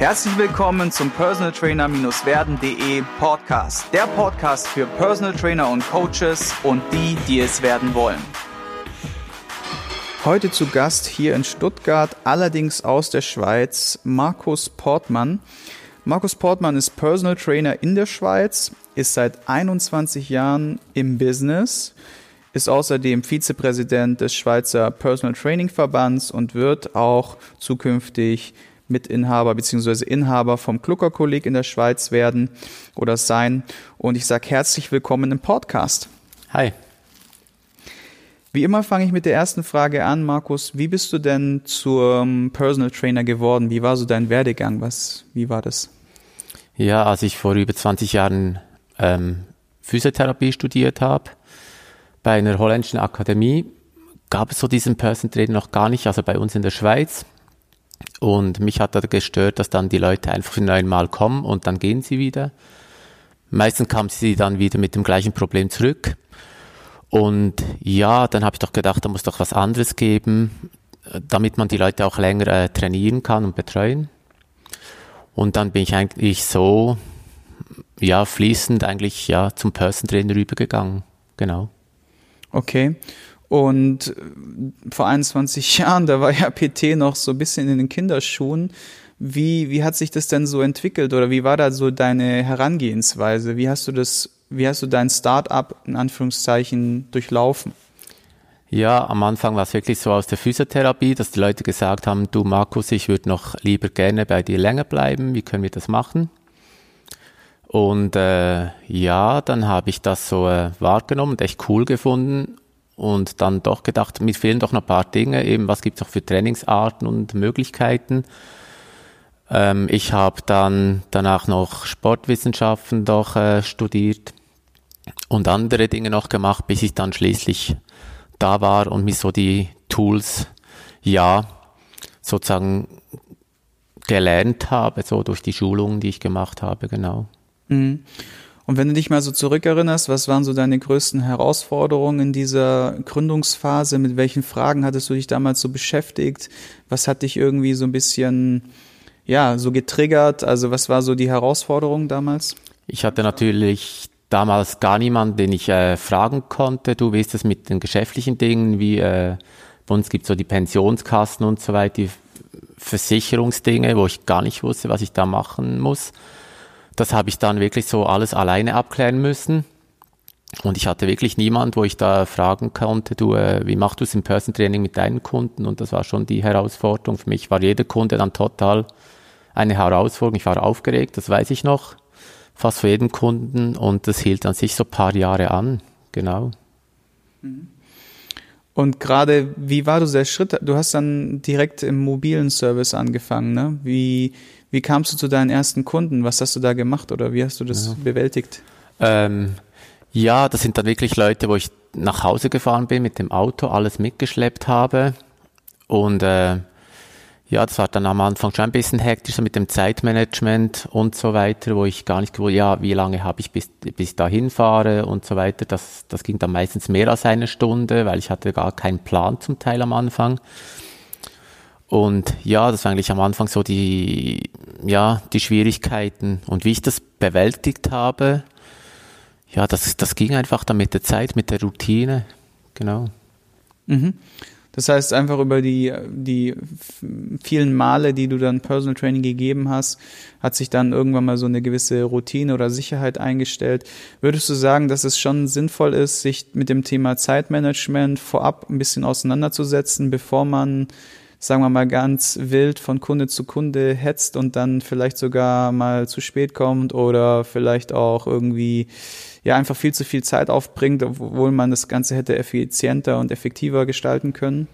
Herzlich willkommen zum Personal Trainer-werden.de Podcast. Der Podcast für Personal Trainer und Coaches und die, die es werden wollen. Heute zu Gast hier in Stuttgart, allerdings aus der Schweiz, Markus Portmann. Markus Portmann ist Personal Trainer in der Schweiz, ist seit 21 Jahren im Business, ist außerdem Vizepräsident des Schweizer Personal Training Verbands und wird auch zukünftig Mitinhaber bzw. Inhaber vom Klucker Kolleg in der Schweiz werden oder sein. Und ich sage herzlich willkommen im Podcast. Hi. Wie immer fange ich mit der ersten Frage an, Markus. Wie bist du denn zum Personal Trainer geworden? Wie war so dein Werdegang? Was, wie war das? Ja, als ich vor über 20 Jahren ähm, Physiotherapie studiert habe, bei einer holländischen Akademie, gab es so diesen Personal Trainer noch gar nicht, also bei uns in der Schweiz. Und mich hat da gestört, dass dann die Leute einfach für neunmal kommen und dann gehen sie wieder. Meistens kamen sie dann wieder mit dem gleichen Problem zurück. Und ja, dann habe ich doch gedacht, da muss doch was anderes geben, damit man die Leute auch länger äh, trainieren kann und betreuen. Und dann bin ich eigentlich so, ja, fließend eigentlich ja zum Person Trainer rübergegangen. Genau. Okay. Und äh, vor 21 Jahren, da war ja PT noch so ein bisschen in den Kinderschuhen. Wie, wie hat sich das denn so entwickelt oder wie war da so deine Herangehensweise? Wie hast du das, wie hast du dein Start-up in Anführungszeichen durchlaufen? Ja, am Anfang war es wirklich so aus der Physiotherapie, dass die Leute gesagt haben, du Markus, ich würde noch lieber gerne bei dir länger bleiben, wie können wir das machen? Und äh, ja, dann habe ich das so äh, wahrgenommen und echt cool gefunden und dann doch gedacht, mir fehlen doch noch ein paar Dinge, eben was gibt es noch für Trainingsarten und Möglichkeiten. Ähm, ich habe dann danach noch Sportwissenschaften doch äh, studiert und andere Dinge noch gemacht, bis ich dann schließlich da war und mir so die Tools, ja, sozusagen gelernt habe, so durch die Schulungen, die ich gemacht habe, genau. Mhm. Und wenn du dich mal so zurückerinnerst, was waren so deine größten Herausforderungen in dieser Gründungsphase? Mit welchen Fragen hattest du dich damals so beschäftigt? Was hat dich irgendwie so ein bisschen, ja, so getriggert? Also was war so die Herausforderung damals? Ich hatte natürlich damals gar niemanden, den ich äh, fragen konnte. Du weißt es mit den geschäftlichen Dingen, wie äh, bei uns gibt es so die Pensionskassen und so weiter, die Versicherungsdinge, wo ich gar nicht wusste, was ich da machen muss. Das habe ich dann wirklich so alles alleine abklären müssen. Und ich hatte wirklich niemand, wo ich da fragen konnte, du, äh, wie machst du es im Person Training mit deinen Kunden? Und das war schon die Herausforderung. Für mich war jeder Kunde dann total eine Herausforderung. Ich war aufgeregt, das weiß ich noch, fast für jeden Kunden. Und das hielt an sich so ein paar Jahre an. Genau. Und gerade, wie war so der Schritt? Du hast dann direkt im mobilen Service angefangen, ne? Wie, wie kamst du zu deinen ersten Kunden? Was hast du da gemacht oder wie hast du das ja. bewältigt? Ähm, ja, das sind dann wirklich Leute, wo ich nach Hause gefahren bin mit dem Auto, alles mitgeschleppt habe. Und äh, ja, das war dann am Anfang schon ein bisschen hektischer mit dem Zeitmanagement und so weiter, wo ich gar nicht gewusst, ja, wie lange habe ich bis, bis ich da hinfahre und so weiter. Das, das ging dann meistens mehr als eine Stunde, weil ich hatte gar keinen Plan zum Teil am Anfang. Und ja, das war eigentlich am Anfang so die, ja, die Schwierigkeiten. Und wie ich das bewältigt habe, ja, das, das ging einfach dann mit der Zeit, mit der Routine. Genau. Mhm. Das heißt, einfach über die, die vielen Male, die du dann Personal Training gegeben hast, hat sich dann irgendwann mal so eine gewisse Routine oder Sicherheit eingestellt. Würdest du sagen, dass es schon sinnvoll ist, sich mit dem Thema Zeitmanagement vorab ein bisschen auseinanderzusetzen, bevor man sagen wir mal, ganz wild von Kunde zu Kunde hetzt und dann vielleicht sogar mal zu spät kommt oder vielleicht auch irgendwie ja einfach viel zu viel Zeit aufbringt, obwohl man das Ganze hätte effizienter und effektiver gestalten können?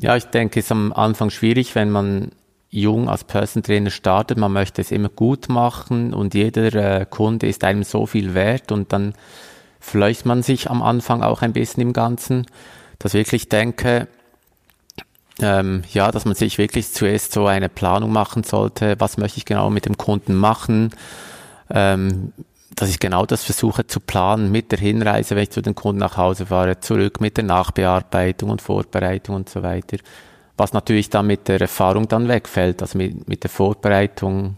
Ja, ich denke, es ist am Anfang schwierig, wenn man jung als Person Trainer startet. Man möchte es immer gut machen und jeder äh, Kunde ist einem so viel wert und dann fleucht man sich am Anfang auch ein bisschen im Ganzen, dass ich wirklich denke, ähm, ja, dass man sich wirklich zuerst so eine Planung machen sollte, was möchte ich genau mit dem Kunden machen, ähm, dass ich genau das versuche zu planen mit der Hinreise, wenn ich zu den Kunden nach Hause fahre, zurück mit der Nachbearbeitung und Vorbereitung und so weiter. was natürlich dann mit der Erfahrung dann wegfällt, also mit, mit der Vorbereitung,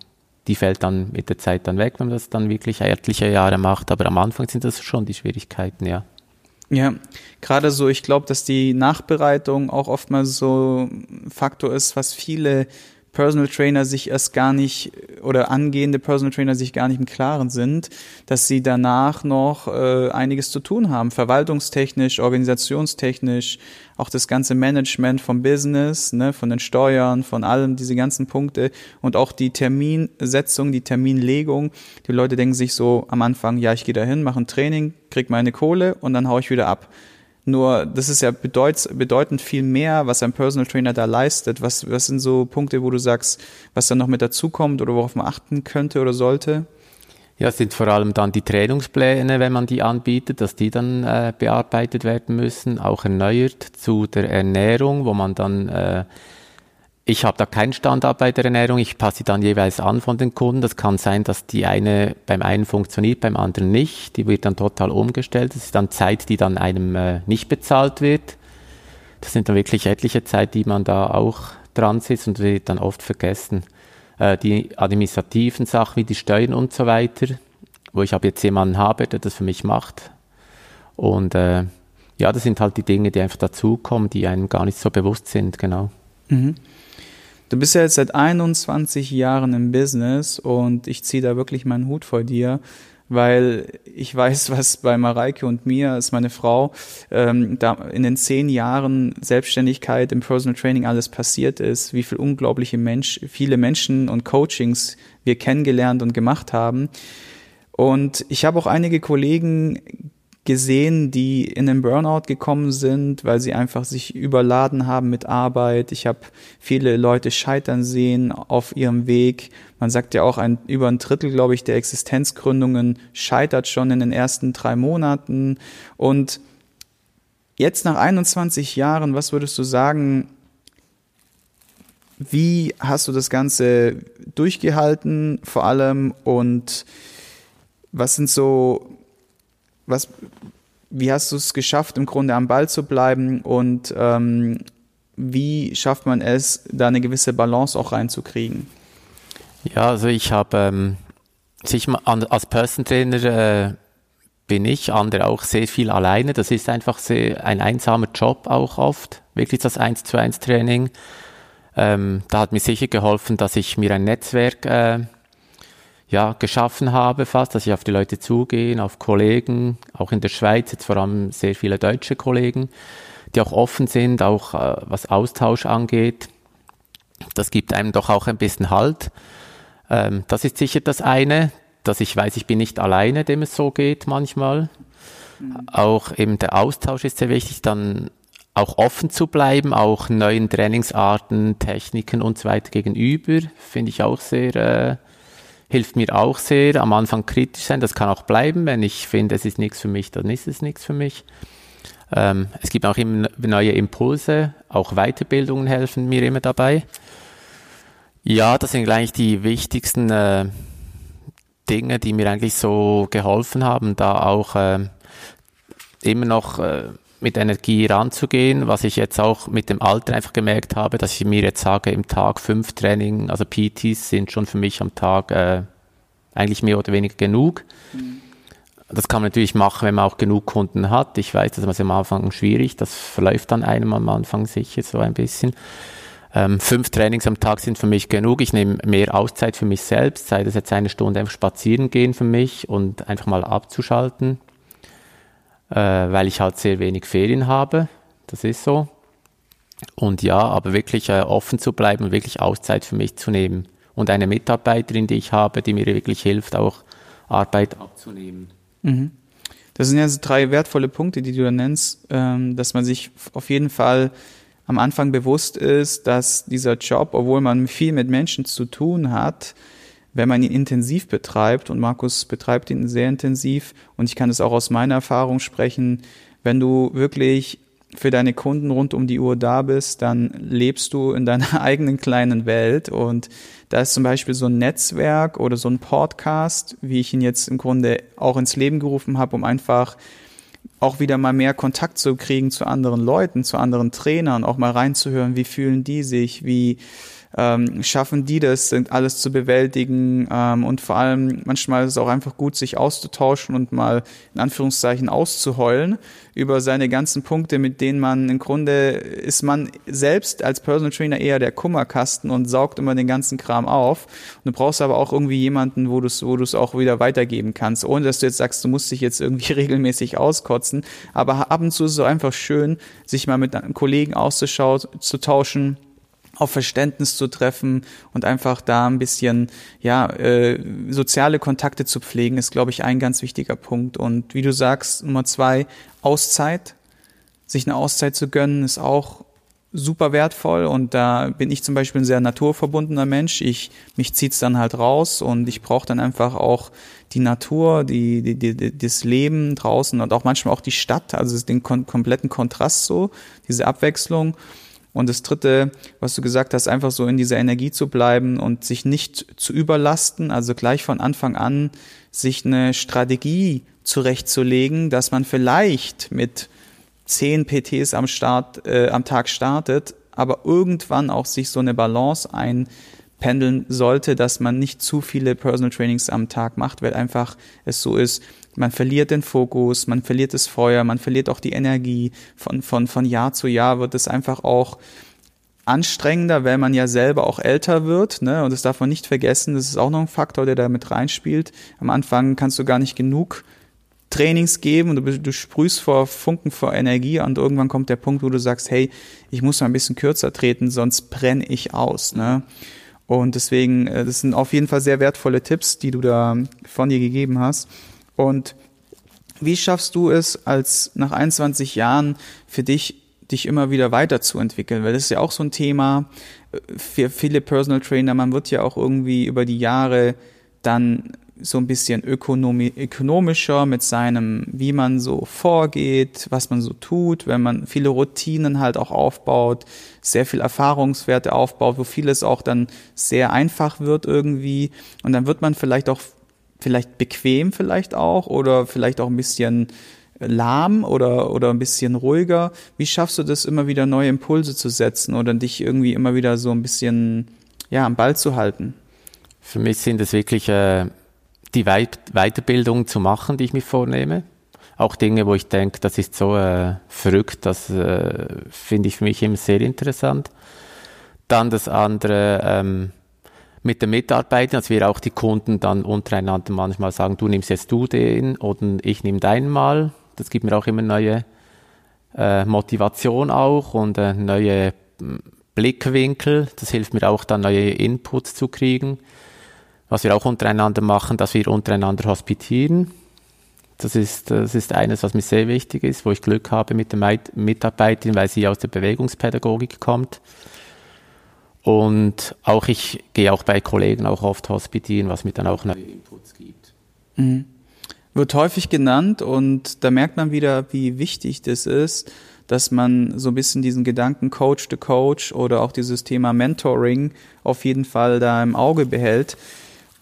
die fällt dann mit der Zeit dann weg, wenn man das dann wirklich etliche Jahre macht. Aber am Anfang sind das schon die Schwierigkeiten, ja. Ja, gerade so, ich glaube, dass die Nachbereitung auch oftmals so ein Faktor ist, was viele Personal Trainer sich erst gar nicht oder angehende Personal Trainer sich gar nicht im Klaren sind, dass sie danach noch äh, einiges zu tun haben, verwaltungstechnisch, organisationstechnisch, auch das ganze Management vom Business, ne, von den Steuern, von allem, diese ganzen Punkte und auch die Terminsetzung, die Terminlegung. Die Leute denken sich so am Anfang, ja, ich gehe dahin, mache ein Training, krieg meine Kohle und dann hau ich wieder ab. Nur das ist ja bedeut, bedeutend viel mehr, was ein Personal Trainer da leistet. Was, was sind so Punkte, wo du sagst, was da noch mit dazukommt oder worauf man achten könnte oder sollte? Ja, es sind vor allem dann die Trainingspläne, wenn man die anbietet, dass die dann äh, bearbeitet werden müssen, auch erneuert zu der Ernährung, wo man dann äh, ich habe da keinen Standard bei der Ernährung, ich passe sie dann jeweils an von den Kunden. Das kann sein, dass die eine beim einen funktioniert, beim anderen nicht. Die wird dann total umgestellt. Das ist dann Zeit, die dann einem äh, nicht bezahlt wird. Das sind dann wirklich etliche Zeit, die man da auch dran sitzt und wird dann oft vergessen. Äh, die administrativen Sachen wie die Steuern und so weiter, wo ich aber jetzt jemanden habe, der das für mich macht. Und äh, ja, das sind halt die Dinge, die einfach dazukommen, die einem gar nicht so bewusst sind, genau. Mhm. Du bist ja jetzt seit 21 Jahren im Business und ich ziehe da wirklich meinen Hut vor dir, weil ich weiß, was bei Mareike und mir, ist meine Frau, ähm, da in den zehn Jahren Selbstständigkeit im Personal Training alles passiert ist, wie viel unglaubliche Mensch, viele Menschen und Coachings wir kennengelernt und gemacht haben. Und ich habe auch einige Kollegen gesehen, die in den Burnout gekommen sind, weil sie einfach sich überladen haben mit Arbeit. Ich habe viele Leute scheitern sehen auf ihrem Weg. Man sagt ja auch, ein, über ein Drittel, glaube ich, der Existenzgründungen scheitert schon in den ersten drei Monaten. Und jetzt nach 21 Jahren, was würdest du sagen, wie hast du das Ganze durchgehalten vor allem und was sind so was, wie hast du es geschafft, im Grunde am Ball zu bleiben und ähm, wie schafft man es, da eine gewisse Balance auch reinzukriegen? Ja, also ich habe ähm, als Person Trainer äh, bin ich, andere auch sehr viel alleine. Das ist einfach sehr, ein einsamer Job auch oft, wirklich das 1 zu 1 Training. Ähm, da hat mir sicher geholfen, dass ich mir ein Netzwerk äh, ja, geschaffen habe fast, dass ich auf die Leute zugehe, auf Kollegen, auch in der Schweiz, jetzt vor allem sehr viele deutsche Kollegen, die auch offen sind, auch äh, was Austausch angeht. Das gibt einem doch auch ein bisschen Halt. Ähm, das ist sicher das eine, dass ich weiß, ich bin nicht alleine, dem es so geht manchmal. Mhm. Auch eben der Austausch ist sehr wichtig, dann auch offen zu bleiben, auch neuen Trainingsarten, Techniken und so weiter gegenüber, finde ich auch sehr äh, hilft mir auch sehr. Am Anfang kritisch sein, das kann auch bleiben. Wenn ich finde, es ist nichts für mich, dann ist es nichts für mich. Ähm, es gibt auch immer neue Impulse, auch Weiterbildungen helfen mir immer dabei. Ja, das sind eigentlich die wichtigsten äh, Dinge, die mir eigentlich so geholfen haben, da auch äh, immer noch äh, mit Energie ranzugehen, was ich jetzt auch mit dem Alter einfach gemerkt habe, dass ich mir jetzt sage, im Tag fünf Training, also PTs sind schon für mich am Tag äh, eigentlich mehr oder weniger genug. Mhm. Das kann man natürlich machen, wenn man auch genug Kunden hat. Ich weiß, das ist am Anfang schwierig, das verläuft dann einem am Anfang sicher so ein bisschen. Ähm, fünf Trainings am Tag sind für mich genug. Ich nehme mehr Auszeit für mich selbst, sei das jetzt eine Stunde einfach spazieren gehen für mich und einfach mal abzuschalten äh, weil ich halt sehr wenig Ferien habe. Das ist so. Und ja, aber wirklich äh, offen zu bleiben und wirklich Auszeit für mich zu nehmen. Und eine Mitarbeiterin, die ich habe, die mir wirklich hilft, auch Arbeit abzunehmen. Mhm. Das sind so drei wertvolle Punkte, die du da nennst, ähm, dass man sich auf jeden Fall am Anfang bewusst ist, dass dieser Job, obwohl man viel mit Menschen zu tun hat, wenn man ihn intensiv betreibt, und Markus betreibt ihn sehr intensiv, und ich kann es auch aus meiner Erfahrung sprechen, wenn du wirklich für deine Kunden rund um die Uhr da bist, dann lebst du in deiner eigenen kleinen Welt. Und da ist zum Beispiel so ein Netzwerk oder so ein Podcast, wie ich ihn jetzt im Grunde auch ins Leben gerufen habe, um einfach auch wieder mal mehr Kontakt zu kriegen zu anderen Leuten, zu anderen Trainern, auch mal reinzuhören, wie fühlen die sich, wie ähm, schaffen die das, alles zu bewältigen ähm, und vor allem manchmal ist es auch einfach gut, sich auszutauschen und mal in Anführungszeichen auszuheulen über seine ganzen Punkte, mit denen man im Grunde ist man selbst als Personal Trainer eher der Kummerkasten und saugt immer den ganzen Kram auf. Und du brauchst aber auch irgendwie jemanden, wo du es wo du es auch wieder weitergeben kannst, ohne dass du jetzt sagst, du musst dich jetzt irgendwie regelmäßig auskotzen. Aber ab und zu ist es so einfach schön, sich mal mit einem Kollegen auszutauschen auf Verständnis zu treffen und einfach da ein bisschen ja äh, soziale Kontakte zu pflegen, ist glaube ich ein ganz wichtiger Punkt. Und wie du sagst, Nummer zwei Auszeit, sich eine Auszeit zu gönnen, ist auch super wertvoll und da bin ich zum Beispiel ein sehr naturverbundener Mensch. Ich mich zieht's dann halt raus und ich brauche dann einfach auch die Natur, die, die, die, das Leben draußen und auch manchmal auch die Stadt, also den kom kompletten Kontrast so, diese Abwechslung. Und das dritte, was du gesagt hast, einfach so in dieser Energie zu bleiben und sich nicht zu überlasten, also gleich von Anfang an sich eine Strategie zurechtzulegen, dass man vielleicht mit zehn PTs am Start, äh, am Tag startet, aber irgendwann auch sich so eine Balance einpendeln sollte, dass man nicht zu viele Personal Trainings am Tag macht, weil einfach es so ist, man verliert den Fokus, man verliert das Feuer, man verliert auch die Energie. Von, von, von Jahr zu Jahr wird es einfach auch anstrengender, weil man ja selber auch älter wird. Ne? Und das darf man nicht vergessen, das ist auch noch ein Faktor, der da mit reinspielt. Am Anfang kannst du gar nicht genug Trainings geben und du, du sprühst vor Funken vor Energie und irgendwann kommt der Punkt, wo du sagst, hey, ich muss mal ein bisschen kürzer treten, sonst brenne ich aus. Ne? Und deswegen, äh, das sind auf jeden Fall sehr wertvolle Tipps, die du da von dir gegeben hast. Und wie schaffst du es, als nach 21 Jahren für dich, dich immer wieder weiterzuentwickeln? Weil das ist ja auch so ein Thema äh, für viele Personal Trainer. Man wird ja auch irgendwie über die Jahre dann so ein bisschen ökonomi ökonomischer mit seinem, wie man so vorgeht, was man so tut, wenn man viele Routinen halt auch aufbaut, sehr viel Erfahrungswerte aufbaut, wo vieles auch dann sehr einfach wird irgendwie. Und dann wird man vielleicht auch vielleicht bequem vielleicht auch oder vielleicht auch ein bisschen lahm oder, oder ein bisschen ruhiger? Wie schaffst du das, immer wieder neue Impulse zu setzen oder dich irgendwie immer wieder so ein bisschen ja, am Ball zu halten? Für mich sind es wirklich äh, die Weit Weiterbildung zu machen, die ich mir vornehme. Auch Dinge, wo ich denke, das ist so äh, verrückt, das äh, finde ich für mich immer sehr interessant. Dann das andere, ähm, mit den Mitarbeitern, dass wir auch die Kunden dann untereinander manchmal sagen, du nimmst jetzt du den oder ich nehme deinen mal. Das gibt mir auch immer neue äh, Motivation auch und äh, neue hm, Blickwinkel. Das hilft mir auch dann neue Inputs zu kriegen. Was wir auch untereinander machen, dass wir untereinander hospitieren. Das ist, das ist eines, was mir sehr wichtig ist, wo ich Glück habe mit der Mitarbeiterin, weil sie aus der Bewegungspädagogik kommt. Und auch ich gehe auch bei Kollegen auch oft hospitieren, was mir dann auch neue Inputs gibt. Mhm. Wird häufig genannt und da merkt man wieder, wie wichtig das ist, dass man so ein bisschen diesen Gedanken Coach to Coach oder auch dieses Thema Mentoring auf jeden Fall da im Auge behält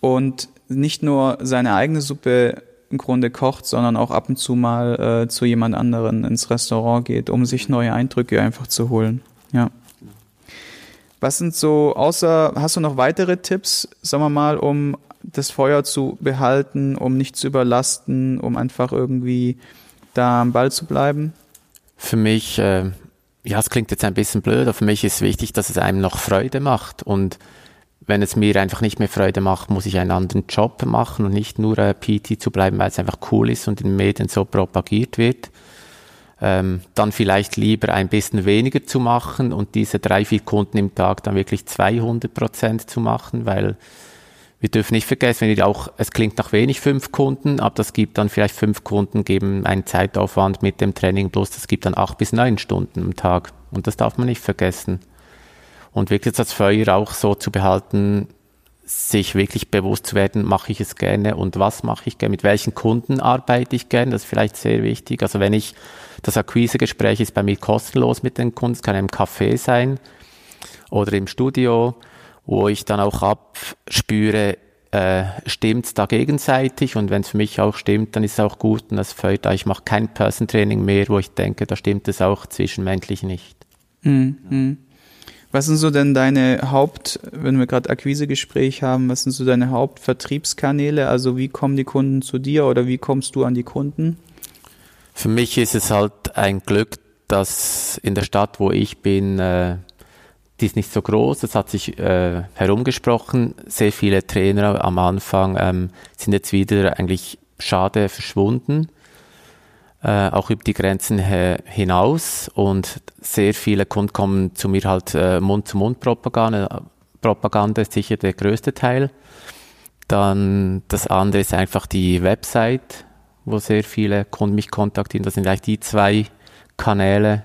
und nicht nur seine eigene Suppe im Grunde kocht, sondern auch ab und zu mal äh, zu jemand anderen ins Restaurant geht, um sich neue Eindrücke einfach zu holen. Ja. Was sind so, außer, hast du noch weitere Tipps, sagen wir mal, um das Feuer zu behalten, um nicht zu überlasten, um einfach irgendwie da am Ball zu bleiben? Für mich, äh, ja, es klingt jetzt ein bisschen blöd, aber für mich ist wichtig, dass es einem noch Freude macht. Und wenn es mir einfach nicht mehr Freude macht, muss ich einen anderen Job machen und nicht nur äh, PT zu bleiben, weil es einfach cool ist und in den Medien so propagiert wird ähm, dann vielleicht lieber ein bisschen weniger zu machen und diese drei, vier Kunden im Tag dann wirklich 200 Prozent zu machen, weil wir dürfen nicht vergessen, wenn ihr auch, es klingt nach wenig fünf Kunden, aber das gibt dann vielleicht fünf Kunden, geben einen Zeitaufwand mit dem Training plus, das gibt dann acht bis neun Stunden am Tag. Und das darf man nicht vergessen. Und wirklich das Feuer auch so zu behalten, sich wirklich bewusst zu werden, mache ich es gerne und was mache ich gerne, mit welchen Kunden arbeite ich gerne, das ist vielleicht sehr wichtig. Also wenn ich, das Akquisegespräch ist bei mir kostenlos mit den Kunden, es kann im Café sein oder im Studio, wo ich dann auch abspüre, äh, stimmt da gegenseitig und wenn es für mich auch stimmt, dann ist es auch gut und das freut Ich mache kein Person Training mehr, wo ich denke, da stimmt es auch zwischenmenschlich nicht. Mhm. Was sind so denn deine Haupt, wenn wir gerade Akquisegespräch haben, was sind so deine Hauptvertriebskanäle? Also wie kommen die Kunden zu dir oder wie kommst du an die Kunden? Für mich ist es halt ein Glück, dass in der Stadt, wo ich bin, äh, die ist nicht so groß, das hat sich äh, herumgesprochen. Sehr viele Trainer am Anfang ähm, sind jetzt wieder eigentlich schade verschwunden, äh, auch über die Grenzen hinaus. Und sehr viele Kunden kommen zu mir halt äh, Mund-zu-Mund-Propaganda. Propaganda ist sicher der größte Teil. Dann das andere ist einfach die Website, wo sehr viele Kunden mich kontaktieren. Das sind eigentlich die zwei Kanäle,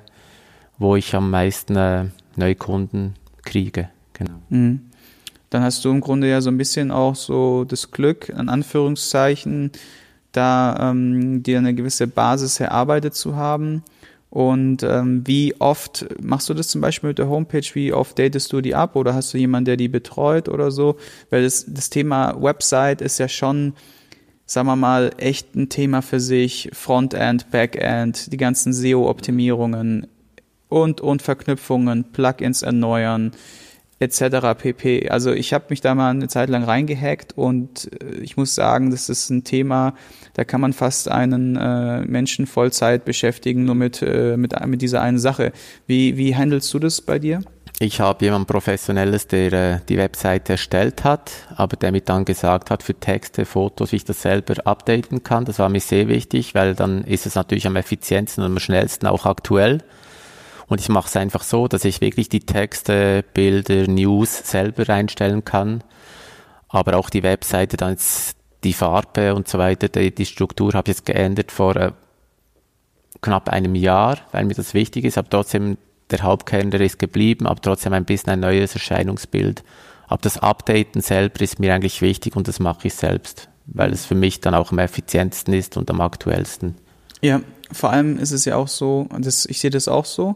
wo ich am meisten äh, neue Kunden kriege. Genau. Mhm. Dann hast du im Grunde ja so ein bisschen auch so das Glück, in Anführungszeichen, da ähm, dir eine gewisse Basis erarbeitet zu haben. Und ähm, wie oft machst du das zum Beispiel mit der Homepage? Wie oft datest du die ab oder hast du jemanden, der die betreut oder so? Weil das, das Thema Website ist ja schon, sagen wir mal, echt ein Thema für sich. Frontend, Backend, die ganzen SEO-Optimierungen, und, und Verknüpfungen, Plugins erneuern, etc. pp. Also ich habe mich da mal eine Zeit lang reingehackt und äh, ich muss sagen, das ist ein Thema, da kann man fast einen äh, Menschen Vollzeit beschäftigen, nur mit, äh, mit, mit dieser einen Sache. Wie, wie handelst du das bei dir? Ich habe jemanden Professionelles, der äh, die Webseite erstellt hat, aber der mir dann gesagt hat, für Texte, Fotos, wie ich das selber updaten kann. Das war mir sehr wichtig, weil dann ist es natürlich am effizientesten und am schnellsten auch aktuell. Und ich mache es einfach so, dass ich wirklich die Texte, Bilder, News selber einstellen kann. Aber auch die Webseite, dann jetzt die Farbe und so weiter, die, die Struktur habe ich jetzt geändert vor äh, knapp einem Jahr, weil mir das wichtig ist. Aber trotzdem, der Hauptkern, ist geblieben, aber trotzdem ein bisschen ein neues Erscheinungsbild. Aber das Updaten selber ist mir eigentlich wichtig und das mache ich selbst, weil es für mich dann auch am effizientesten ist und am aktuellsten. Ja, vor allem ist es ja auch so, das, ich sehe das auch so,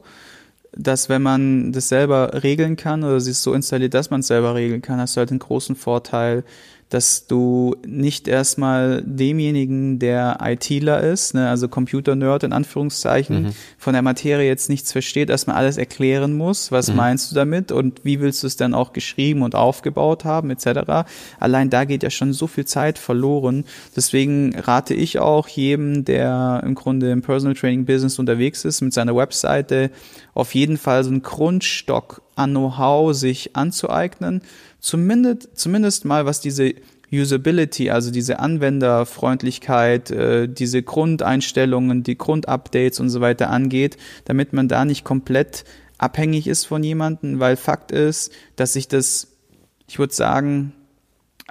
dass wenn man das selber regeln kann oder es so installiert, dass man es selber regeln kann, hast du halt einen großen Vorteil, dass du nicht erstmal demjenigen, der ITler ist, ne, also Computer-Nerd in Anführungszeichen, mhm. von der Materie jetzt nichts versteht, erstmal alles erklären muss. Was mhm. meinst du damit und wie willst du es dann auch geschrieben und aufgebaut haben, etc. Allein da geht ja schon so viel Zeit verloren. Deswegen rate ich auch jedem, der im Grunde im Personal Training Business unterwegs ist, mit seiner Webseite auf jeden Fall so einen Grundstock an Know-how sich anzueignen zumindest, zumindest mal was diese Usability, also diese Anwenderfreundlichkeit, äh, diese Grundeinstellungen, die Grundupdates und so weiter angeht, damit man da nicht komplett abhängig ist von jemandem, weil Fakt ist, dass sich das, ich würde sagen,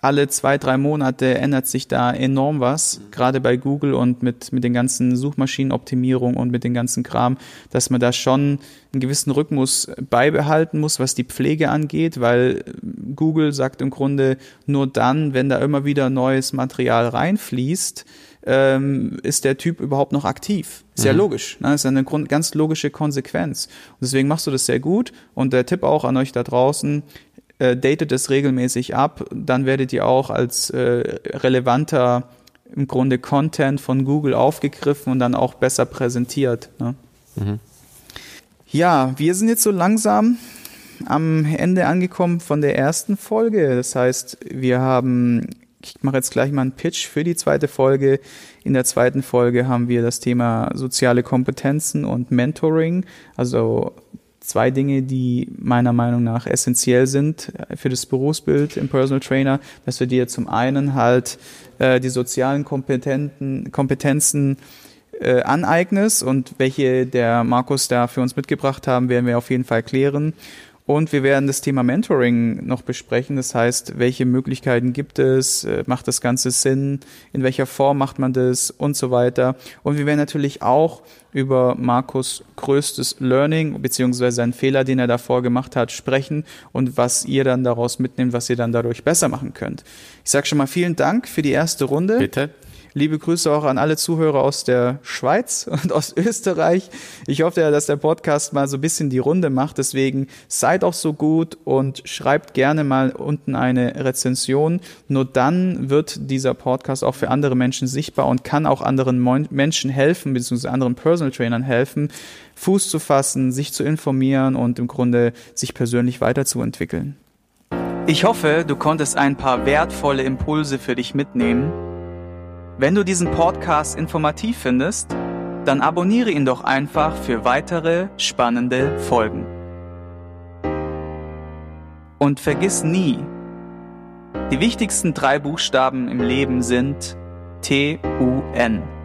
alle zwei, drei Monate ändert sich da enorm was, mhm. gerade bei Google und mit, mit den ganzen Suchmaschinenoptimierungen und mit den ganzen Kram, dass man da schon einen gewissen Rhythmus beibehalten muss, was die Pflege angeht, weil Google sagt im Grunde nur dann, wenn da immer wieder neues Material reinfließt, ähm, ist der Typ überhaupt noch aktiv. Ist mhm. ja logisch. Ne? Ist eine Grund, ganz logische Konsequenz. Und deswegen machst du das sehr gut. Und der Tipp auch an euch da draußen, äh, datet es regelmäßig ab, dann werdet ihr auch als äh, relevanter im Grunde Content von Google aufgegriffen und dann auch besser präsentiert. Ne? Mhm. Ja, wir sind jetzt so langsam am Ende angekommen von der ersten Folge. Das heißt, wir haben, ich mache jetzt gleich mal einen Pitch für die zweite Folge. In der zweiten Folge haben wir das Thema soziale Kompetenzen und Mentoring, also zwei Dinge, die meiner Meinung nach essentiell sind für das Berufsbild im Personal Trainer, dass wir dir zum einen halt äh, die sozialen Kompetenten, Kompetenzen äh, aneignest und welche der Markus da für uns mitgebracht haben, werden wir auf jeden Fall klären. Und wir werden das Thema Mentoring noch besprechen. Das heißt, welche Möglichkeiten gibt es? Äh, macht das Ganze Sinn? In welcher Form macht man das? Und so weiter. Und wir werden natürlich auch über Markus größtes Learning beziehungsweise seinen Fehler, den er davor gemacht hat, sprechen und was ihr dann daraus mitnehmt, was ihr dann dadurch besser machen könnt. Ich sage schon mal vielen Dank für die erste Runde. Bitte. Liebe Grüße auch an alle Zuhörer aus der Schweiz und aus Österreich. Ich hoffe ja, dass der Podcast mal so ein bisschen die Runde macht. Deswegen seid auch so gut und schreibt gerne mal unten eine Rezension. Nur dann wird dieser Podcast auch für andere Menschen sichtbar und kann auch anderen Menschen helfen, beziehungsweise anderen Personal Trainern helfen, Fuß zu fassen, sich zu informieren und im Grunde sich persönlich weiterzuentwickeln. Ich hoffe, du konntest ein paar wertvolle Impulse für dich mitnehmen wenn du diesen Podcast informativ findest, dann abonniere ihn doch einfach für weitere spannende Folgen. Und vergiss nie, die wichtigsten drei Buchstaben im Leben sind T-U-N.